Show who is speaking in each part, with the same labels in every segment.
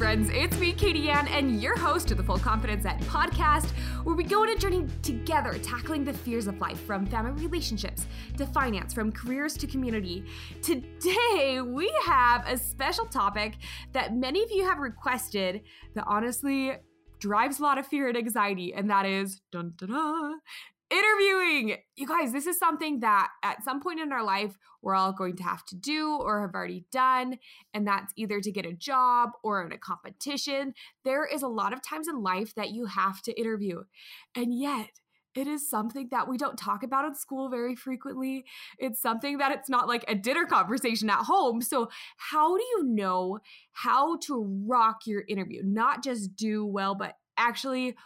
Speaker 1: friends. It's me, Katie Ann, and your host of the Full Confidence Ahead podcast, where we go on a journey together, tackling the fears of life from family relationships to finance, from careers to community. Today, we have a special topic that many of you have requested that honestly drives a lot of fear and anxiety, and that is dun, dun, dun, interviewing. You guys, this is something that at some point in our life we're all going to have to do or have already done, and that's either to get a job or in a competition. There is a lot of times in life that you have to interview, and yet it is something that we don't talk about in school very frequently. It's something that it's not like a dinner conversation at home. So, how do you know how to rock your interview? Not just do well, but actually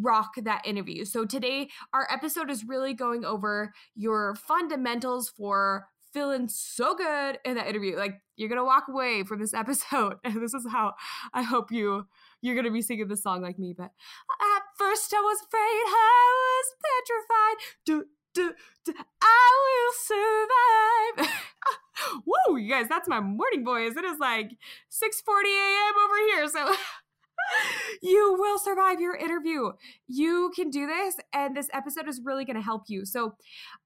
Speaker 1: rock that interview. So today our episode is really going over your fundamentals for feeling so good in that interview. Like you're to walk away from this episode and this is how I hope you you're to be singing the song like me, but at first I was afraid, I was petrified. Do, do, do, I will survive. Whoa, you guys, that's my morning voice. It is like 6:40 a.m. over here. So you will survive your interview. You can do this, and this episode is really going to help you. So,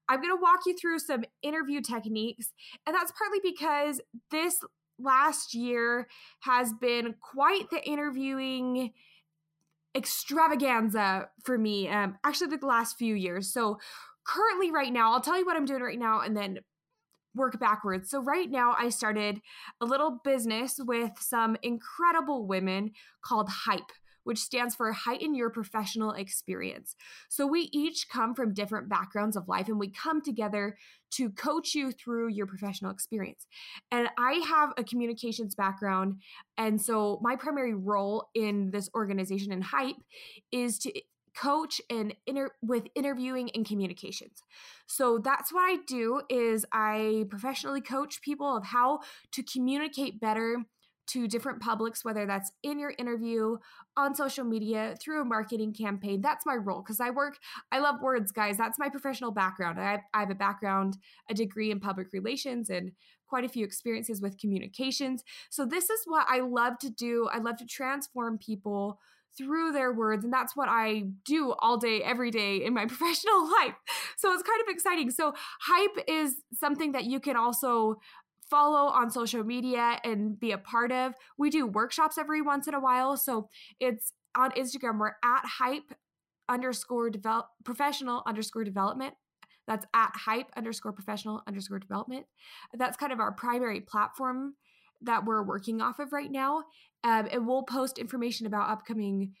Speaker 1: I'm going to walk you through some interview techniques, and that's partly because this last year has been quite the interviewing extravaganza for me. Um, actually, the last few years. So, currently, right now, I'll tell you what I'm doing right now, and then work backwards. So, right now, I started a little business with some incredible women called Hype, which stands for Heighten Your Professional Experience. So, we each come from different backgrounds of life and we come together to coach you through your professional experience. And I have a communications background. And so, my primary role in this organization and Hype is to coach and inter- with interviewing and communications. So that's what I do is I professionally coach people of how to communicate better to different publics whether that's in your interview on social media through a marketing campaign. That's my role because i work i love words guys. That's my professional background. I I have a background a degree in public relations and quite a few experiences with communications. So this is what i love to do. I love to transform people through their words. And that's what I do all day, every day in my professional life. So it's kind of exciting. So, hype is something that you can also follow on social media and be a part of. We do workshops every once in a while. So it's on Instagram. We're at hype underscore develop professional underscore development. That's at hype underscore professional underscore development. That's kind of our primary platform that we're working off of right now. Um, and we'll post information about upcoming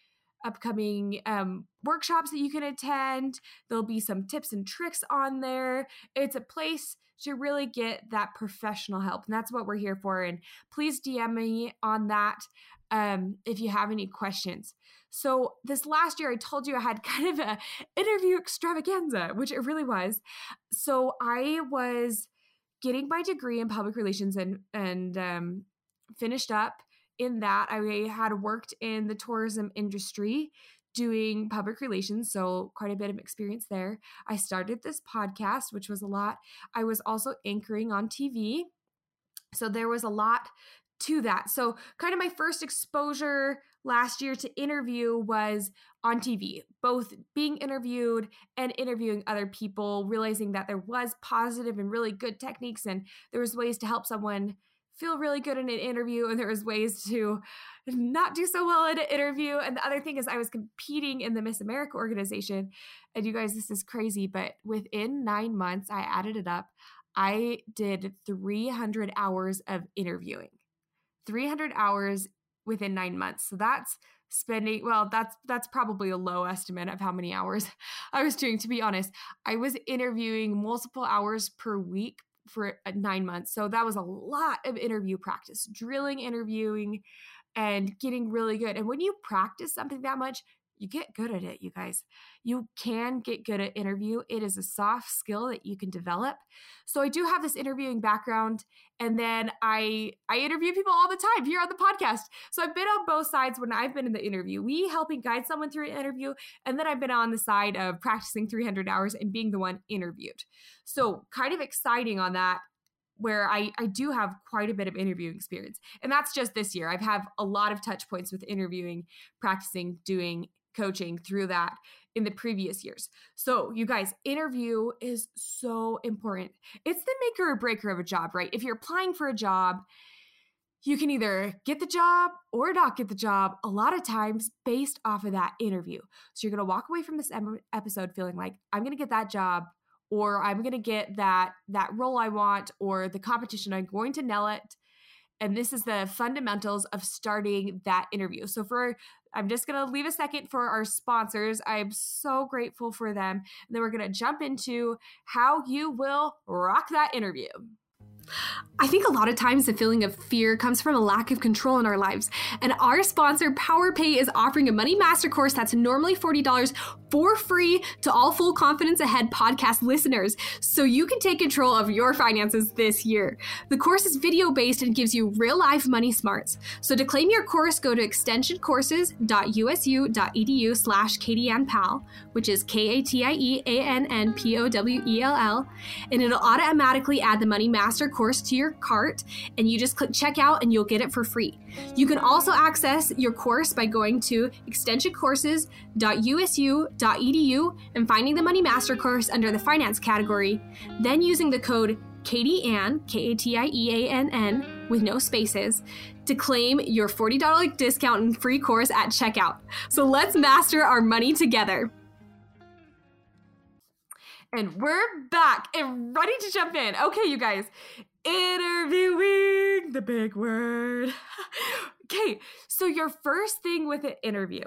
Speaker 1: upcoming um, workshops that you can attend. There'll be some tips and tricks on there. It's a place to really get that professional help, and that's what we're here for. And please DM me on that um, if you have any questions. So this last year, I told you I had kind of a interview extravaganza, which it really was. So I was getting my degree in public relations and and um, finished up in that, I had worked in the tourism industry doing public relations, so quite a bit of experience there. I started this podcast, which was a lot. I was also anchoring on TV. So there was a lot to that. So, kind of my first exposure last year to interview was on TV, both being interviewed and interviewing other people, realizing that there was positive and really good techniques and there was ways to help someone feel really good in an interview and there was ways to not do so well in an interview. And the other thing is i was competing in the miss america organization. And you guys this is crazy but within nine months i added it up. I did 300 hours of interviewing. 300 hours within nine months. So that's spending well that's that's probably a low estimate of how many hours i was doing to be honest. I was interviewing multiple hours per week for uh, nine months. So that was a lot of interview practice, drilling, interviewing, and getting really good. And when you practice something that much, you get good at it, you guys. You can get good at interview. It is a soft skill that you can develop. So I do have this interviewing background and then I I interview people all the time here on the podcast. So I've been on both sides when I've been in the interview. We helping guide someone through an interview and then I've been on the side of practicing 300 hours and being the one interviewed. So kind of exciting on that where I, I do have quite a bit of interviewing experience. And that's just this year. I've had a lot of touch points with interviewing, practicing, doing coaching through that in the previous years. So, you guys, interview is so important. It's the maker or breaker of a job, right? If you're applying for a job, you can either get the job or not get the job a lot of times based off of that interview. So, you're going to walk away from this episode feeling like, I'm going to get that job or I'm going to get that that role I want or the competition I'm going to nail it and this is the fundamentals of starting that interview. So for I'm just going to leave a second for our sponsors. I'm so grateful for them. And then we're going to jump into how you will rock that interview. I think a lot of times the feeling of fear comes from a lack of control in our lives. And our sponsor, PowerPay, is offering a Money Master course that's normally $40 for free to all Full Confidence Ahead podcast listeners, so you can take control of your finances this year. The course is video based and gives you real life money smarts. So to claim your course, go to extensioncourses.usu.edu slash Pal, which is K A T I E A N N P O W E L L, and it'll automatically add the Money Master course to your cart, and you just click checkout and you'll get it for free. You can also access your course by going to extensioncourses.usu.edu and finding the Money Master course under the finance category, then using the code Katie Ann, K A T I E A N N, with no spaces, to claim your $40 discount and free course at checkout. So let's master our money together. And we're back and ready to jump in. Okay, you guys, interviewing the big word. okay, so your first thing with an interview.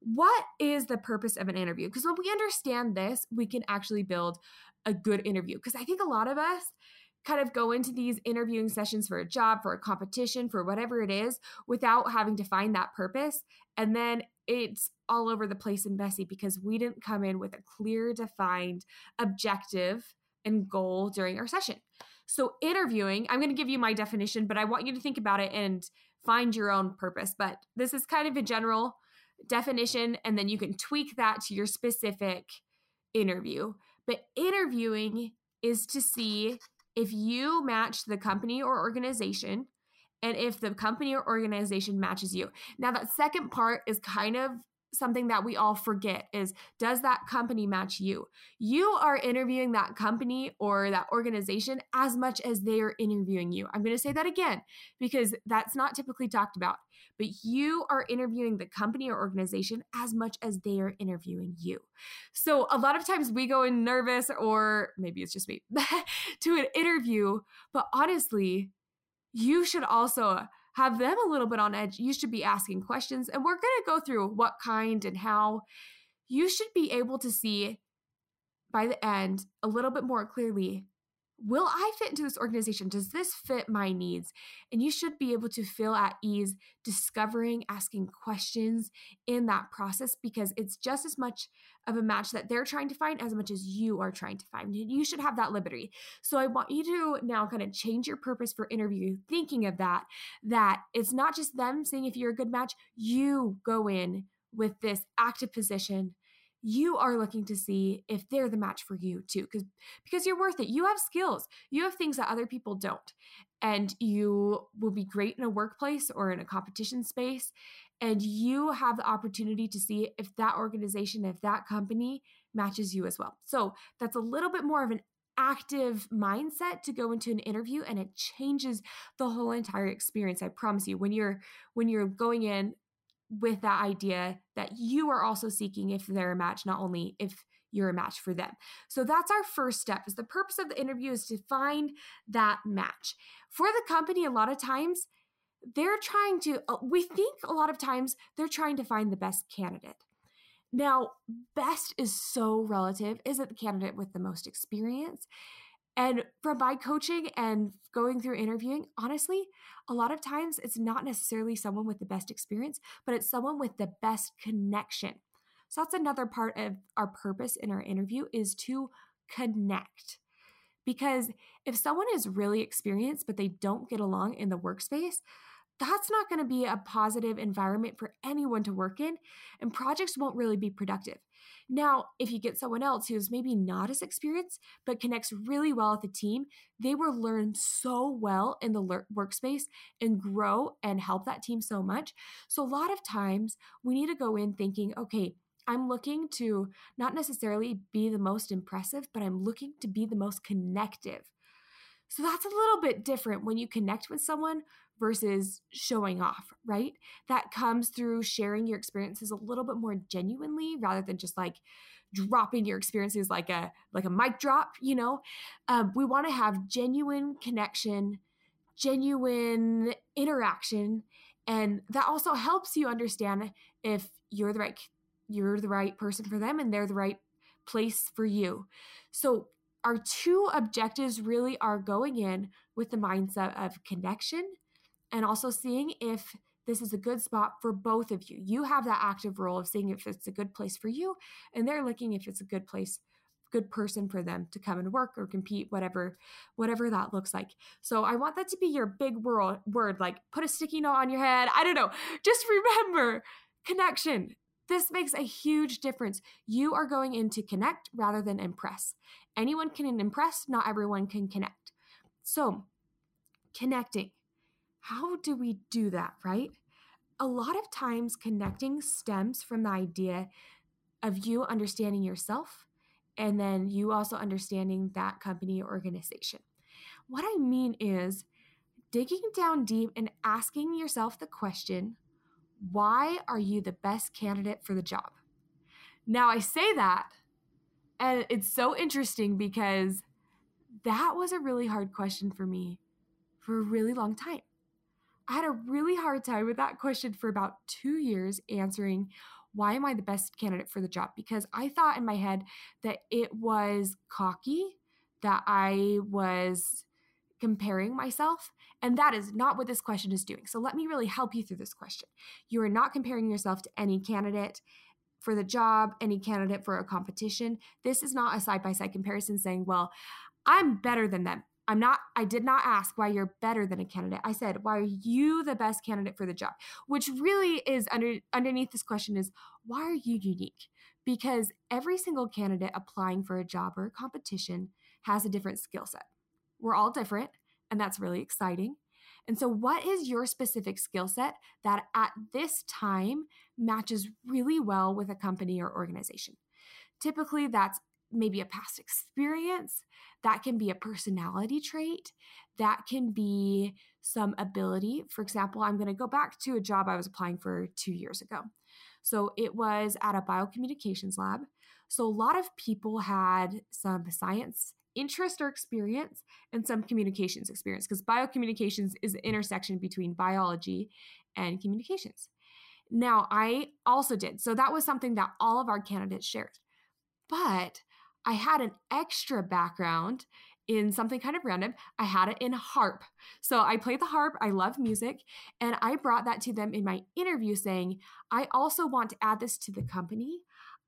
Speaker 1: What is the purpose of an interview? Because when we understand this, we can actually build a good interview. Because I think a lot of us kind of go into these interviewing sessions for a job, for a competition, for whatever it is, without having to find that purpose. And then it's all over the place and messy because we didn't come in with a clear, defined objective and goal during our session. So, interviewing, I'm going to give you my definition, but I want you to think about it and find your own purpose. But this is kind of a general definition, and then you can tweak that to your specific interview. But interviewing is to see if you match the company or organization and if the company or organization matches you. Now, that second part is kind of something that we all forget is does that company match you? You are interviewing that company or that organization as much as they are interviewing you. I'm going to say that again because that's not typically talked about. But you are interviewing the company or organization as much as they are interviewing you. So a lot of times we go in nervous or maybe it's just me to an interview, but honestly, you should also have them a little bit on edge. You should be asking questions, and we're going to go through what kind and how. You should be able to see by the end a little bit more clearly will I fit into this organization? Does this fit my needs? And you should be able to feel at ease discovering, asking questions in that process because it's just as much of a match that they're trying to find as much as you are trying to find. You should have that liberty. So I want you to now kind of change your purpose for interview, thinking of that, that it's not just them saying if you're a good match, you go in with this active position you are looking to see if they're the match for you too because because you're worth it. You have skills. You have things that other people don't. And you will be great in a workplace or in a competition space and you have the opportunity to see if that organization if that company matches you as well. So that's a little bit more of an active mindset to go into an interview and it changes the whole entire experience i promise you. When you're when you're going in with that idea that you are also seeking if they're a match, not only if you're a match for them. So that's our first step is the purpose of the interview is to find that match. For the company, a lot of times they're trying to, uh, we think a lot of times they're trying to find the best candidate. Now, best is so relative. Is it the candidate with the most experience? And from my coaching and going through interviewing, honestly, a lot of times it's not necessarily someone with the best experience, but it's someone with the best connection. So that's another part of our purpose in our interview is to connect. Because if someone is really experienced but they don't get along in the workspace, that's not going to be a positive environment for anyone to work in, and projects won't really be productive. Now, if you get someone else who's maybe not as experienced but connects really well with the team, they will learn so well in the workspace and grow and help that team so much. So, a lot of times we need to go in thinking, okay, I'm looking to not necessarily be the most impressive, but I'm looking to be the most connective. So that's a little bit different when you connect with someone versus showing off, right? That comes through sharing your experiences a little bit more genuinely rather than just like dropping your experiences like a like a mic drop, you know. Um, we want to have genuine connection, genuine interaction, and that also helps you understand if you're the right you're the right person for them and they're the right place for you. So our two objectives really are going in with the mindset of connection and also seeing if this is a good spot for both of you. You have that active role of seeing if it's a good place for you, and they're looking if it's a good place, good person for them to come and work or compete, whatever, whatever that looks like. So I want that to be your big word, word like put a sticky note on your head. I don't know. Just remember connection. This makes a huge difference. You are going in to connect rather than impress. Anyone can impress, not everyone can connect. So, connecting. How do we do that, right? A lot of times, connecting stems from the idea of you understanding yourself and then you also understanding that company or organization. What I mean is digging down deep and asking yourself the question why are you the best candidate for the job? Now, I say that, and it's so interesting because that was a really hard question for me for a really long time. I had a really hard time with that question for about two years answering why am I the best candidate for the job? Because I thought in my head that it was cocky, that I was comparing myself. And that is not what this question is doing. So let me really help you through this question. You are not comparing yourself to any candidate for the job, any candidate for a competition. This is not a side by side comparison saying, well, I'm better than them. I'm not, I did not ask why you're better than a candidate. I said, why are you the best candidate for the job? Which really is under underneath this question is why are you unique? Because every single candidate applying for a job or a competition has a different skill set. We're all different, and that's really exciting. And so, what is your specific skill set that at this time matches really well with a company or organization? Typically, that's maybe a past experience, that can be a personality trait, that can be some ability. For example, I'm going to go back to a job I was applying for two years ago. So, it was at a biocommunications lab. So, a lot of people had some science interest or experience and some communications experience because biocommunications is the intersection between biology and communications. Now, I also did. So that was something that all of our candidates shared. But I had an extra background in something kind of random. I had it in harp. So I played the harp. I love music. And I brought that to them in my interview saying, I also want to add this to the company.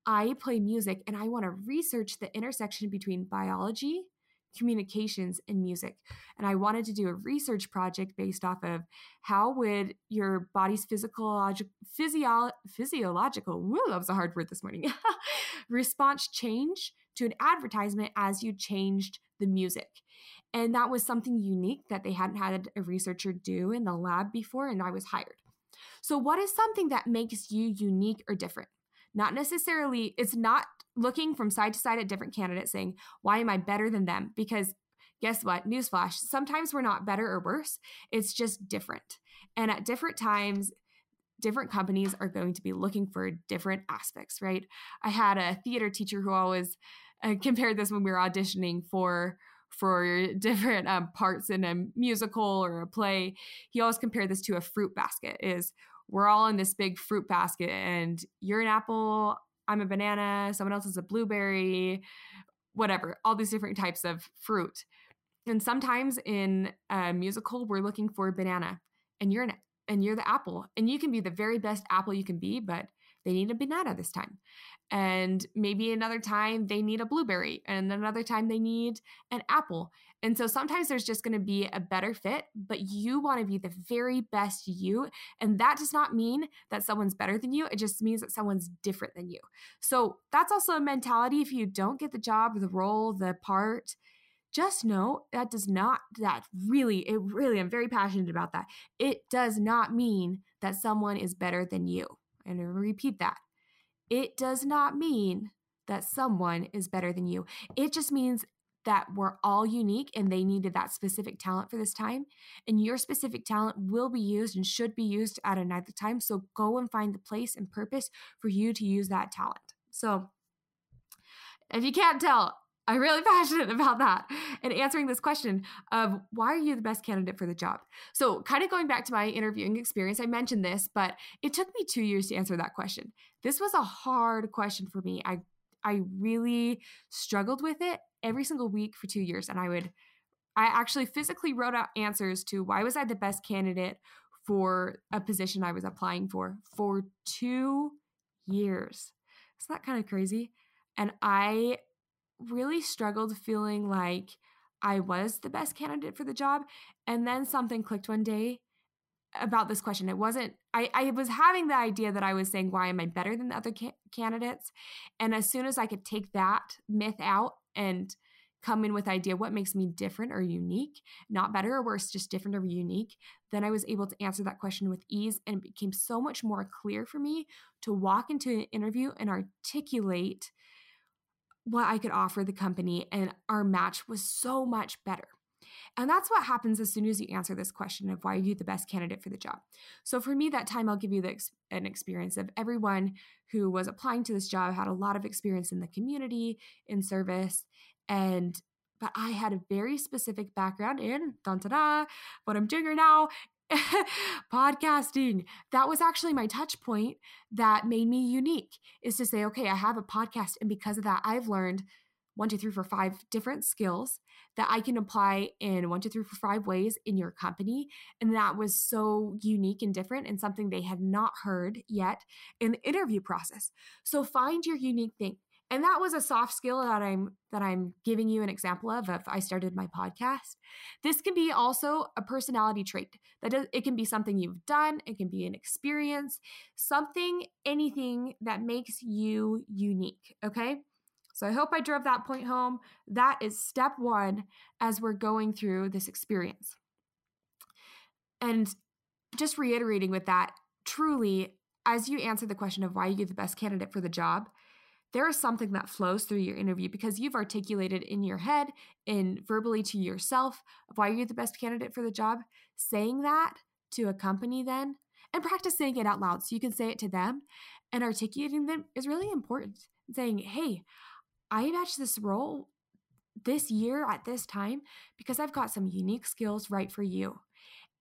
Speaker 1: I play music and I want to research the intersection between biology, communications, and music. And I wanted to do a research project based off of how would your body's physical, physio, physiological, woo, that was a hard word this morning, response change to an advertisement as you changed the music. And that was something unique that they hadn't had a researcher do in the lab before, and I was hired. So, what is something that makes you unique or different? Not necessarily, it's not looking from side to side at different candidates saying, why am I better than them? Because guess what? Newsflash, sometimes we're not better or worse. It's just different. And at different times, different companies are going to be looking for different aspects, right? I had a theater teacher who always uh, compared this when we were auditioning for for different um, parts in a musical or a play. He always compared this to a fruit basket. Is we're all in this big fruit basket and you're an apple, I'm a banana, someone else is a blueberry, whatever, all these different types of fruit. And sometimes in a musical, we're looking for a banana and you're an and you're the apple. And you can be the very best apple you can be, but they need a banana this time. And maybe another time they need a blueberry, and another time they need an apple. And so sometimes there's just going to be a better fit, but you want to be the very best you. And that does not mean that someone's better than you. It just means that someone's different than you. So that's also a mentality. If you don't get the job, the role, the part, just know that does not, that really, it really, I'm very passionate about that. It does not mean that someone is better than you. And I repeat that. It does not mean that someone is better than you. It just means that we're all unique and they needed that specific talent for this time. And your specific talent will be used and should be used at another time. So go and find the place and purpose for you to use that talent. So if you can't tell, I'm really passionate about that and answering this question of why are you the best candidate for the job? So, kind of going back to my interviewing experience, I mentioned this, but it took me two years to answer that question. This was a hard question for me. I I really struggled with it every single week for two years, and I would I actually physically wrote out answers to why was I the best candidate for a position I was applying for for two years. Isn't that kind of crazy? And I really struggled feeling like I was the best candidate for the job. And then something clicked one day about this question. It wasn't, I, I was having the idea that I was saying, why am I better than the other ca- candidates? And as soon as I could take that myth out and come in with idea what makes me different or unique not better or worse just different or unique then i was able to answer that question with ease and it became so much more clear for me to walk into an interview and articulate what I could offer the company, and our match was so much better. And that's what happens as soon as you answer this question of why are you the best candidate for the job. So for me, that time I'll give you the, an experience of everyone who was applying to this job had a lot of experience in the community, in service, and but I had a very specific background in dun, da, da, what I'm doing right now podcasting. That was actually my touch point that made me unique is to say, okay, I have a podcast. And because of that, I've learned one, two, three, four, five different skills that I can apply in one, two, three, four, five ways in your company. And that was so unique and different and something they had not heard yet in the interview process. So find your unique thing and that was a soft skill that i'm that i'm giving you an example of if i started my podcast this can be also a personality trait that it can be something you've done it can be an experience something anything that makes you unique okay so i hope i drove that point home that is step one as we're going through this experience and just reiterating with that truly as you answer the question of why you're the best candidate for the job there is something that flows through your interview because you've articulated in your head and verbally to yourself why you're the best candidate for the job. Saying that to a company then and practice saying it out loud so you can say it to them and articulating them is really important. Saying, hey, I match this role this year at this time because I've got some unique skills right for you.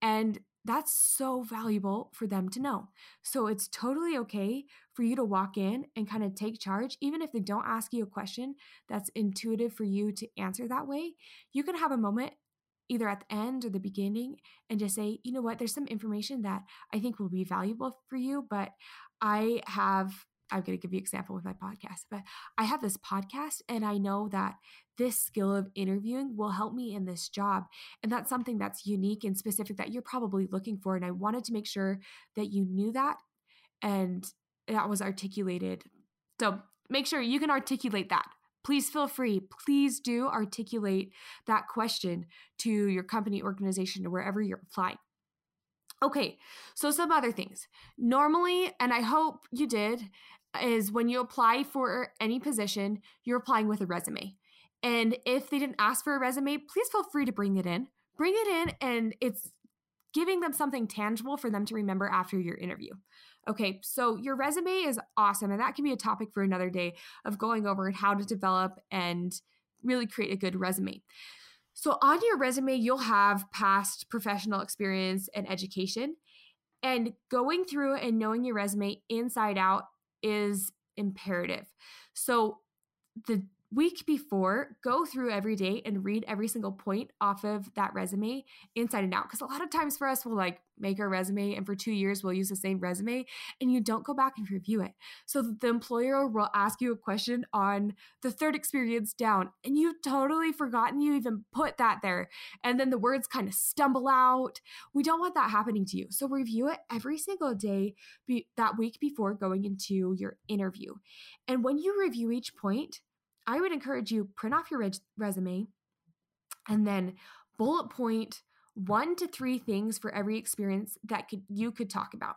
Speaker 1: And that's so valuable for them to know. So it's totally okay for you to walk in and kind of take charge, even if they don't ask you a question that's intuitive for you to answer that way. You can have a moment either at the end or the beginning and just say, you know what, there's some information that I think will be valuable for you, but I have I'm going to give you an example with my podcast, but I have this podcast and I know that this skill of interviewing will help me in this job. And that's something that's unique and specific that you're probably looking for. And I wanted to make sure that you knew that and that was articulated. So make sure you can articulate that. Please feel free. Please do articulate that question to your company, organization, or wherever you're applying. Okay, so some other things. Normally, and I hope you did, is when you apply for any position, you're applying with a resume. And if they didn't ask for a resume, please feel free to bring it in. Bring it in, and it's giving them something tangible for them to remember after your interview. Okay, so your resume is awesome, and that can be a topic for another day of going over how to develop and really create a good resume. So, on your resume, you'll have past professional experience and education. And going through and knowing your resume inside out is imperative. So, the week before, go through every day and read every single point off of that resume inside and out. Because a lot of times for us, we'll like make our resume and for two years, we'll use the same resume and you don't go back and review it. So the employer will ask you a question on the third experience down and you've totally forgotten you even put that there. And then the words kind of stumble out. We don't want that happening to you. So review it every single day be- that week before going into your interview. And when you review each point, I would encourage you print off your res- resume and then bullet point one to three things for every experience that could you could talk about.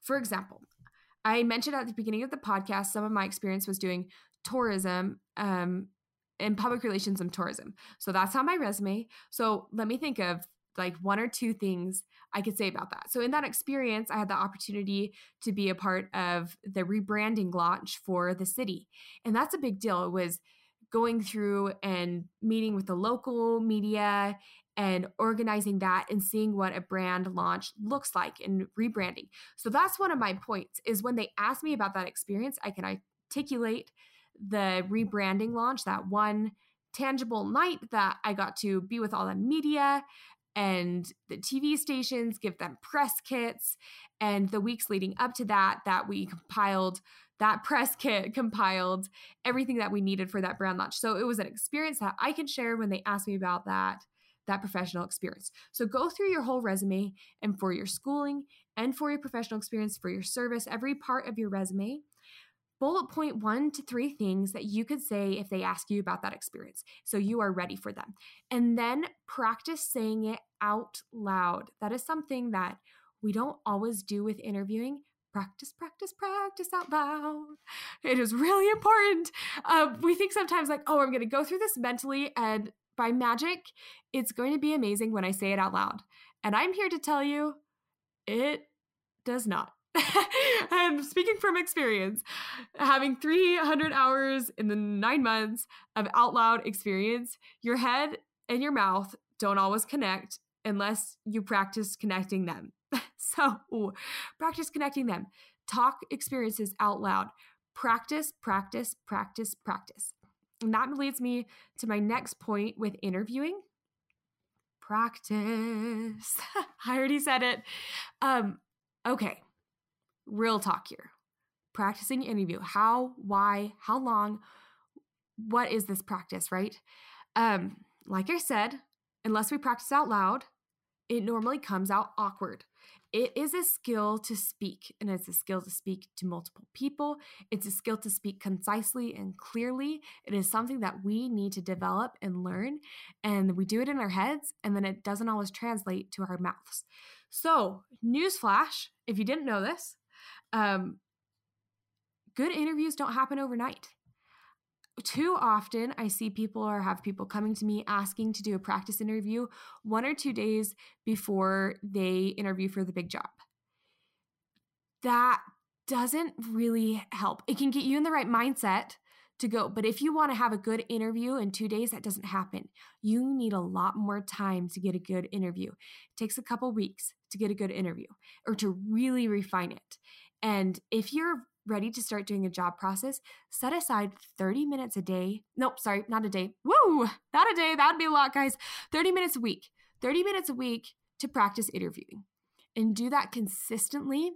Speaker 1: For example, I mentioned at the beginning of the podcast some of my experience was doing tourism um, and public relations and tourism. So that's on my resume. So let me think of like one or two things I could say about that. So in that experience, I had the opportunity to be a part of the rebranding launch for the city. And that's a big deal. It was going through and meeting with the local media and organizing that and seeing what a brand launch looks like and rebranding. So that's one of my points is when they ask me about that experience, I can articulate the rebranding launch, that one tangible night that I got to be with all the media and the TV stations, give them press kits. And the weeks leading up to that, that we compiled that press kit compiled everything that we needed for that brand launch. So it was an experience that I can share when they ask me about that that professional experience. So go through your whole resume and for your schooling and for your professional experience, for your service, every part of your resume, bullet point one to three things that you could say if they ask you about that experience. So you are ready for them. And then practice saying it out loud. That is something that we don't always do with interviewing. Practice, practice, practice out loud. It is really important. Uh, we think sometimes, like, oh, I'm going to go through this mentally and by magic, it's going to be amazing when I say it out loud. And I'm here to tell you, it does not. and speaking from experience, having 300 hours in the nine months of out loud experience, your head and your mouth don't always connect unless you practice connecting them. so, ooh, practice connecting them. Talk experiences out loud. Practice, practice, practice, practice. And that leads me to my next point with interviewing practice. I already said it. Um, okay, real talk here. Practicing interview. How, why, how long? What is this practice, right? Um, like I said, unless we practice out loud, it normally comes out awkward. It is a skill to speak, and it's a skill to speak to multiple people. It's a skill to speak concisely and clearly. It is something that we need to develop and learn. And we do it in our heads, and then it doesn't always translate to our mouths. So, newsflash if you didn't know this, um, good interviews don't happen overnight too often I see people or have people coming to me asking to do a practice interview one or two days before they interview for the big job. That doesn't really help. It can get you in the right mindset to go, but if you want to have a good interview in two days, that doesn't happen. You need a lot more time to get a good interview. It takes a couple weeks to get a good interview or to really refine it. And if you're ready to start doing a job process, set aside 30 minutes a day. Nope, sorry, not a day. Woo, not a day. That'd be a lot, guys. 30 minutes a week. 30 minutes a week to practice interviewing and do that consistently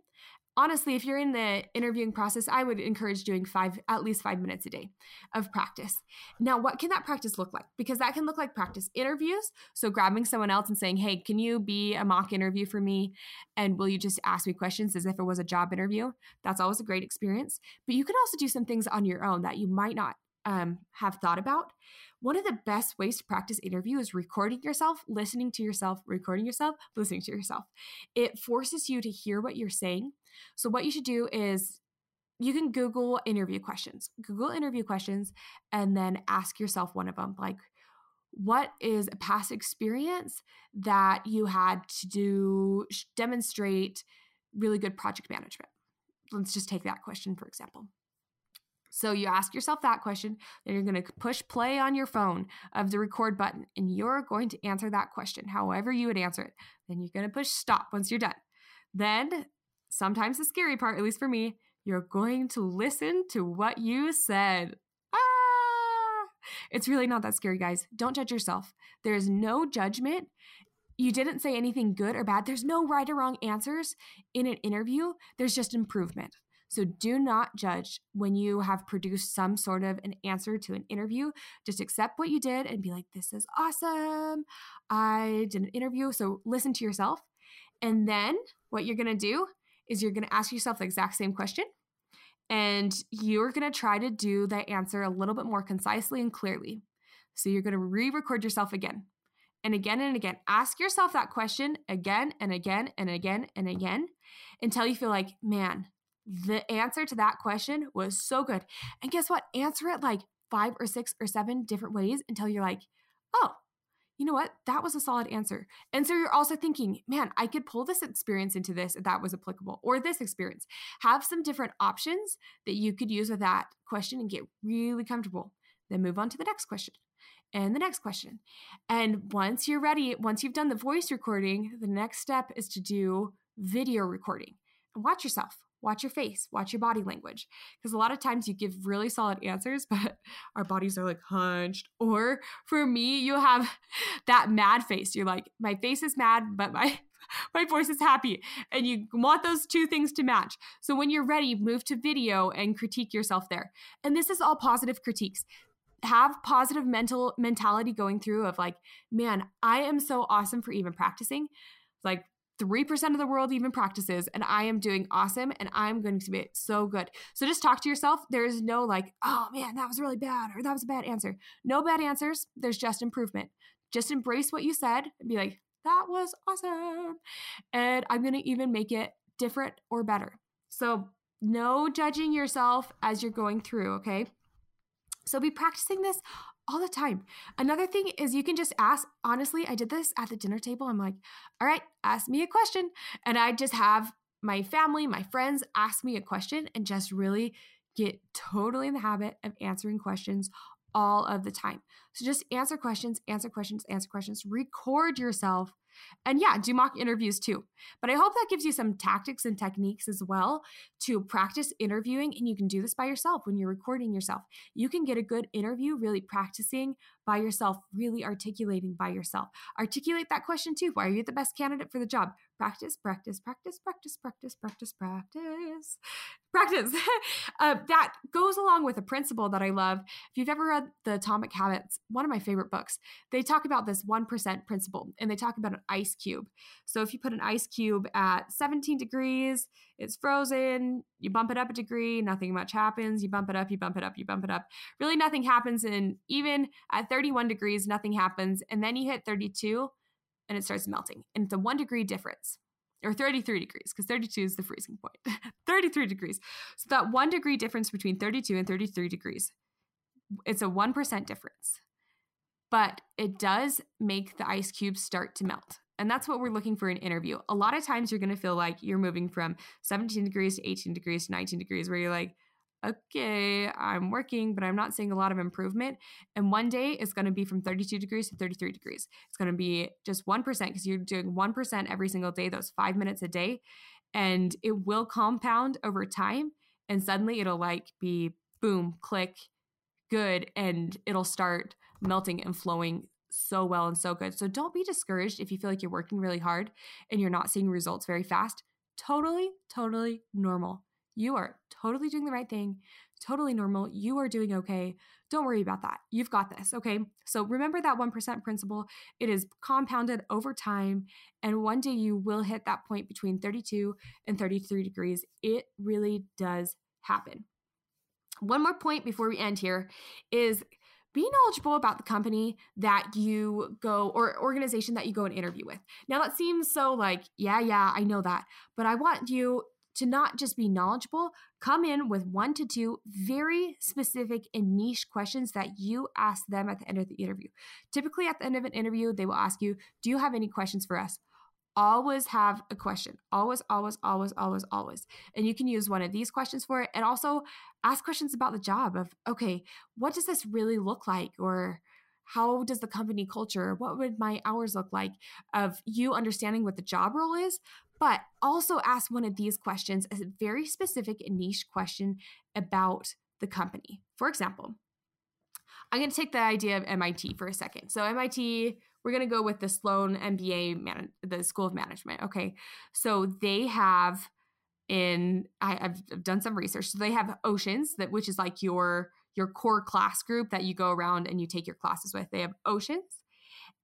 Speaker 1: honestly, if you're in the interviewing process, I would encourage doing five, at least five minutes a day of practice. Now, what can that practice look like? Because that can look like practice interviews. So, grabbing someone else and saying, Hey, can you be a mock interview for me? And will you just ask me questions as if it was a job interview? That's always a great experience. But you can also do some things on your own that you might not um, have thought about. One of the best ways to practice interview is recording yourself, listening to yourself, recording yourself, listening to yourself. It forces you to hear what you're saying. So, what you should do is you can Google interview questions, Google interview questions, and then ask yourself one of them like, what is a past experience that you had to do demonstrate really good project management? Let's just take that question, for example. So you ask yourself that question, then you're going to push play on your phone of the record button, and you're going to answer that question however you would answer it. Then you're going to push stop once you're done. Then, sometimes the scary part, at least for me, you're going to listen to what you said. Ah! It's really not that scary, guys. Don't judge yourself. There is no judgment. You didn't say anything good or bad. There's no right or wrong answers in an interview. There's just improvement. So do not judge when you have produced some sort of an answer to an interview. Just accept what you did and be like, this is awesome. I did an interview. So listen to yourself. And then what you're going to do is you're going to ask yourself the exact same question. And you're going to try to do that answer a little bit more concisely and clearly. So you're going to re record yourself again and again and again. Ask yourself that question again and again and again and again until you feel like, man, the answer to that question was so good. And guess what? Answer it like five or six or seven different ways until you're like, oh, you know what? That was a solid answer. And so you're also thinking, man, I could pull this experience into this if that was applicable, or this experience. Have some different options that you could use with that question and get really comfortable. Then move on to the next question and the next question. And once you're ready, once you've done the voice recording, the next step is to do video recording and watch yourself watch your face, watch your body language. Because a lot of times you give really solid answers, but our bodies are like hunched. Or for me, you have that mad face. You're like, my face is mad, but my my voice is happy. And you want those two things to match. So when you're ready, move to video and critique yourself there. And this is all positive critiques have positive mental mentality going through of like man i am so awesome for even practicing like 3% of the world even practices and I am doing awesome and I'm going to be so good. So just talk to yourself. There's no like, oh man, that was really bad or that was a bad answer. No bad answers. There's just improvement. Just embrace what you said and be like, that was awesome. And I'm going to even make it different or better. So no judging yourself as you're going through, okay? So be practicing this all the time. Another thing is you can just ask, honestly, I did this at the dinner table. I'm like, all right, ask me a question. And I just have my family, my friends ask me a question and just really get totally in the habit of answering questions all of the time. So just answer questions, answer questions, answer questions, record yourself and yeah, do mock interviews too. But I hope that gives you some tactics and techniques as well to practice interviewing. And you can do this by yourself when you're recording yourself. You can get a good interview really practicing by yourself, really articulating by yourself. Articulate that question too. Why are you the best candidate for the job? Practice, practice, practice, practice, practice, practice, practice, practice. uh, that goes along with a principle that I love. If you've ever read The Atomic Habits, one of my favorite books, they talk about this 1% principle and they talk about ice cube. So if you put an ice cube at 17 degrees, it's frozen, you bump it up a degree, nothing much happens. You bump it up, you bump it up, you bump it up. Really, nothing happens. And even at 31 degrees, nothing happens. And then you hit 32 and it starts melting. And it's a one degree difference or 33 degrees because 32 is the freezing point 33 degrees so that one degree difference between 32 and 33 degrees it's a 1% difference but it does make the ice cubes start to melt and that's what we're looking for in interview. A lot of times you're going to feel like you're moving from 17 degrees to 18 degrees to 19 degrees, where you're like, okay, I'm working, but I'm not seeing a lot of improvement. And one day it's going to be from 32 degrees to 33 degrees. It's going to be just 1% because you're doing 1% every single day, those five minutes a day. And it will compound over time. And suddenly it'll like be boom, click, good. And it'll start melting and flowing so well and so good. So don't be discouraged if you feel like you're working really hard and you're not seeing results very fast. Totally, totally normal. You are totally doing the right thing, totally normal. You are doing okay. Don't worry about that. You've got this, okay? So remember that 1% principle. It is compounded over time, and one day you will hit that point between 32 and 33 degrees. It really does happen. One more point before we end here is be knowledgeable about the company that you go or organization that you go and interview with. Now that seems so like, yeah, yeah, I know that. But I want you to not just be knowledgeable, come in with one to two very specific and niche questions that you ask them at the end of the interview. Typically, at the end of an interview, they will ask you, Do you have any questions for us? Always have a question. Always, always, always, always, always. And you can use one of these questions for it. And also ask questions about the job of, okay, what does this really look like? Or how does the company culture, what would my hours look like? Of you understanding what the job role is, but also ask one of these questions as a very specific and niche question about the company. For example, I'm going to take the idea of MIT for a second. So MIT, we're going to go with the Sloan MBA, man, the School of Management. Okay, so they have in I, have done some research. So they have Oceans that which is like your your core class group that you go around and you take your classes with. They have Oceans,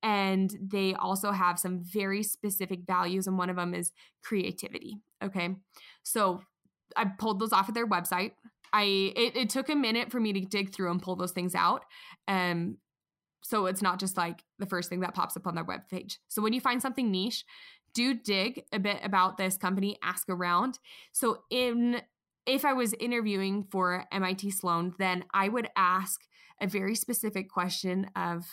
Speaker 1: and they also have some very specific values, and one of them is creativity. Okay, so I pulled those off of their website. I it, it took a minute for me to dig through and pull those things out. Um, so it's not just like the first thing that pops up on their web page. So when you find something niche, do dig a bit about this company, ask around. So in if I was interviewing for MIT Sloan, then I would ask a very specific question of,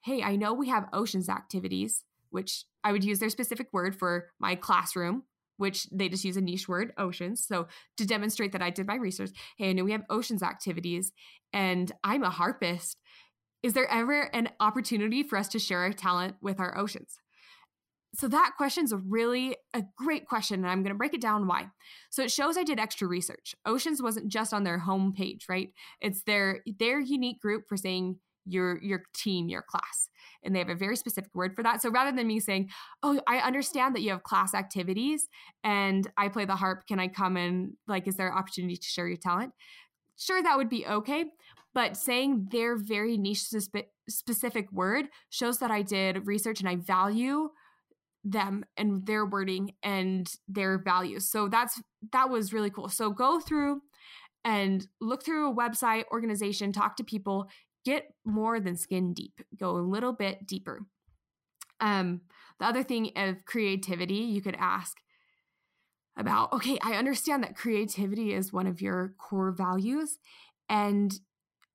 Speaker 1: hey, I know we have oceans activities, which I would use their specific word for my classroom, which they just use a niche word, oceans. So to demonstrate that I did my research, hey, I know we have oceans activities and I'm a harpist. Is there ever an opportunity for us to share our talent with our oceans? So that question is really a great question, and I'm going to break it down why. So it shows I did extra research. Oceans wasn't just on their home page, right? It's their their unique group for saying your your team, your class, and they have a very specific word for that. So rather than me saying, "Oh, I understand that you have class activities, and I play the harp. Can I come and like, is there an opportunity to share your talent?" Sure, that would be okay, but saying their very niche specific word shows that I did research and I value them and their wording and their values. So that's that was really cool. So go through and look through a website, organization, talk to people, get more than skin deep. Go a little bit deeper. Um the other thing of creativity, you could ask about okay, I understand that creativity is one of your core values and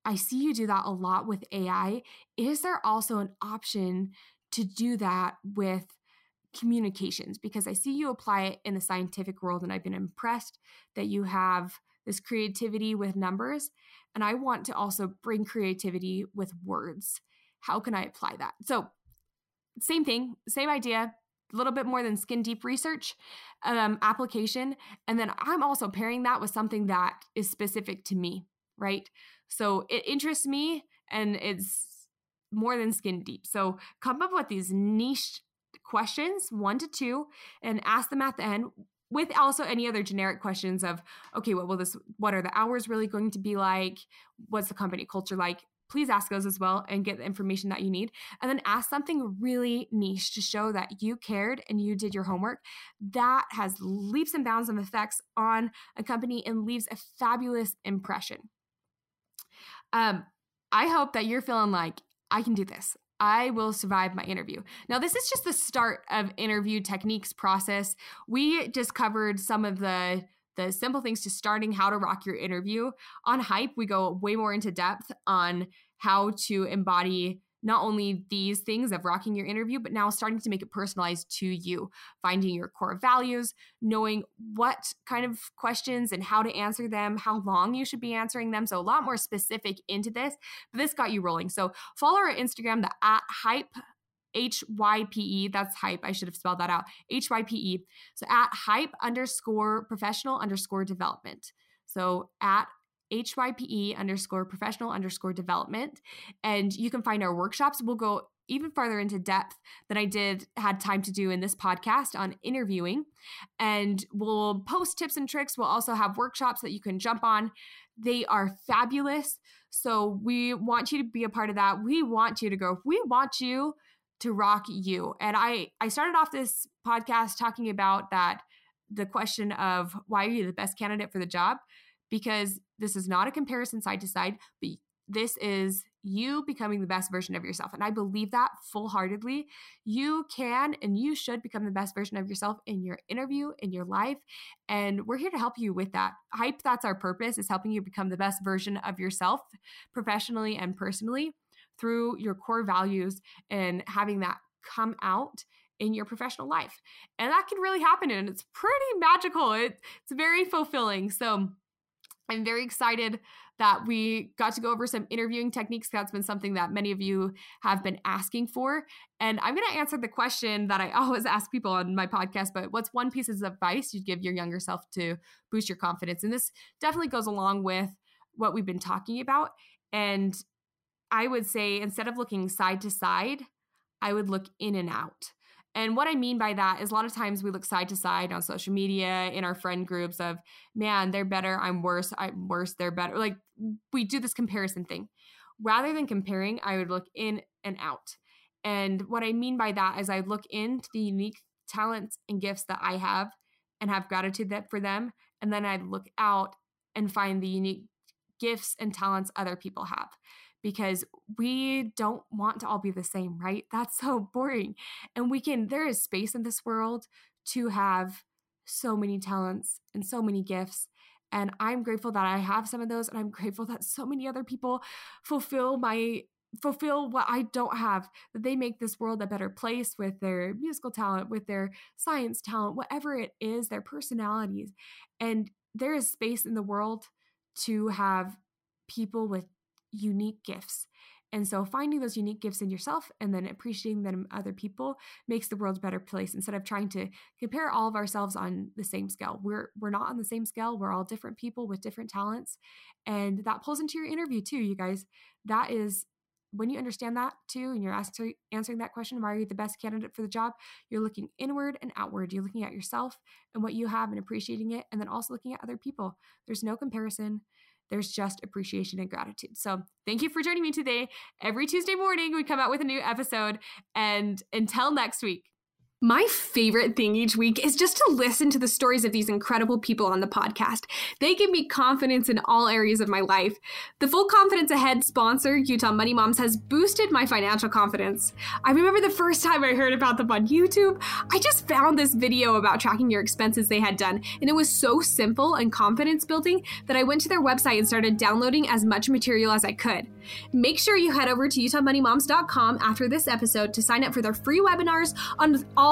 Speaker 1: I see you do that a lot with AI. Is there also an option to do that with communications because I see you apply it in the scientific world and I've been impressed that you have this creativity with numbers and I want to also bring creativity with words. How can I apply that? So, same thing, same idea, a little bit more than skin deep research um, application. And then I'm also pairing that with something that is specific to me, right? So, it interests me and it's more than skin deep. So, come up with these niche questions, one to two, and ask them at the end with also any other generic questions of okay what will this what are the hours really going to be like what's the company culture like please ask those as well and get the information that you need and then ask something really niche to show that you cared and you did your homework that has leaps and bounds of effects on a company and leaves a fabulous impression um, i hope that you're feeling like i can do this I will survive my interview. Now, this is just the start of interview techniques process. We just covered some of the the simple things to starting how to rock your interview. On Hype, we go way more into depth on how to embody not only these things of rocking your interview, but now starting to make it personalized to you, finding your core values, knowing what kind of questions and how to answer them, how long you should be answering them. So, a lot more specific into this, but this got you rolling. So, follow our Instagram, the at hype. H Y P E, that's hype. I should have spelled that out. H Y P E. So at hype underscore professional underscore development. So at HYPE underscore professional underscore development. And you can find our workshops. We'll go even farther into depth than I did had time to do in this podcast on interviewing. And we'll post tips and tricks. We'll also have workshops that you can jump on. They are fabulous. So we want you to be a part of that. We want you to go. We want you to rock you. And I I started off this podcast talking about that the question of why are you the best candidate for the job? Because this is not a comparison side to side, but this is you becoming the best version of yourself. And I believe that full heartedly. You can and you should become the best version of yourself in your interview, in your life. And we're here to help you with that. Hype, that's our purpose, is helping you become the best version of yourself professionally and personally through your core values and having that come out in your professional life. And that can really happen. And it's pretty magical. It, it's very fulfilling. So, I'm very excited that we got to go over some interviewing techniques. That's been something that many of you have been asking for. And I'm going to answer the question that I always ask people on my podcast, but what's one piece of advice you'd give your younger self to boost your confidence? And this definitely goes along with what we've been talking about. And I would say instead of looking side to side, I would look in and out. And what I mean by that is a lot of times we look side to side on social media in our friend groups of, man, they're better, I'm worse, I'm worse, they're better. Like we do this comparison thing. Rather than comparing, I would look in and out. And what I mean by that is I look into the unique talents and gifts that I have and have gratitude that for them. And then I look out and find the unique gifts and talents other people have because we don't want to all be the same, right? That's so boring. And we can, there is space in this world to have so many talents and so many gifts. And I'm grateful that I have some of those. And I'm grateful that so many other people fulfill my fulfill what I don't have, that they make this world a better place with their musical talent, with their science talent, whatever it is, their personalities. And there is space in the world to have people with unique gifts. And so finding those unique gifts in yourself and then appreciating them other people makes the world a better place instead of trying to compare all of ourselves on the same scale. We're we're not on the same scale. We're all different people with different talents. And that pulls into your interview too, you guys. That is when you understand that too and you're asking answering that question why are you the best candidate for the job you're looking inward and outward you're looking at yourself and what you have and appreciating it and then also looking at other people there's no comparison there's just appreciation and gratitude. So, thank you for joining me today. Every Tuesday morning, we come out with a new episode. And until next week, my favorite thing each week is just to listen to the stories of these incredible people on the podcast. They give me confidence in all areas of my life. The Full Confidence Ahead sponsor, Utah Money Moms, has boosted my financial confidence. I remember the first time I heard about them on YouTube, I just found this video about tracking your expenses they had done, and it was so simple and confidence building that I went to their website and started downloading as much material as I could. Make sure you head over to utahmoneymoms.com after this episode to sign up for their free webinars on all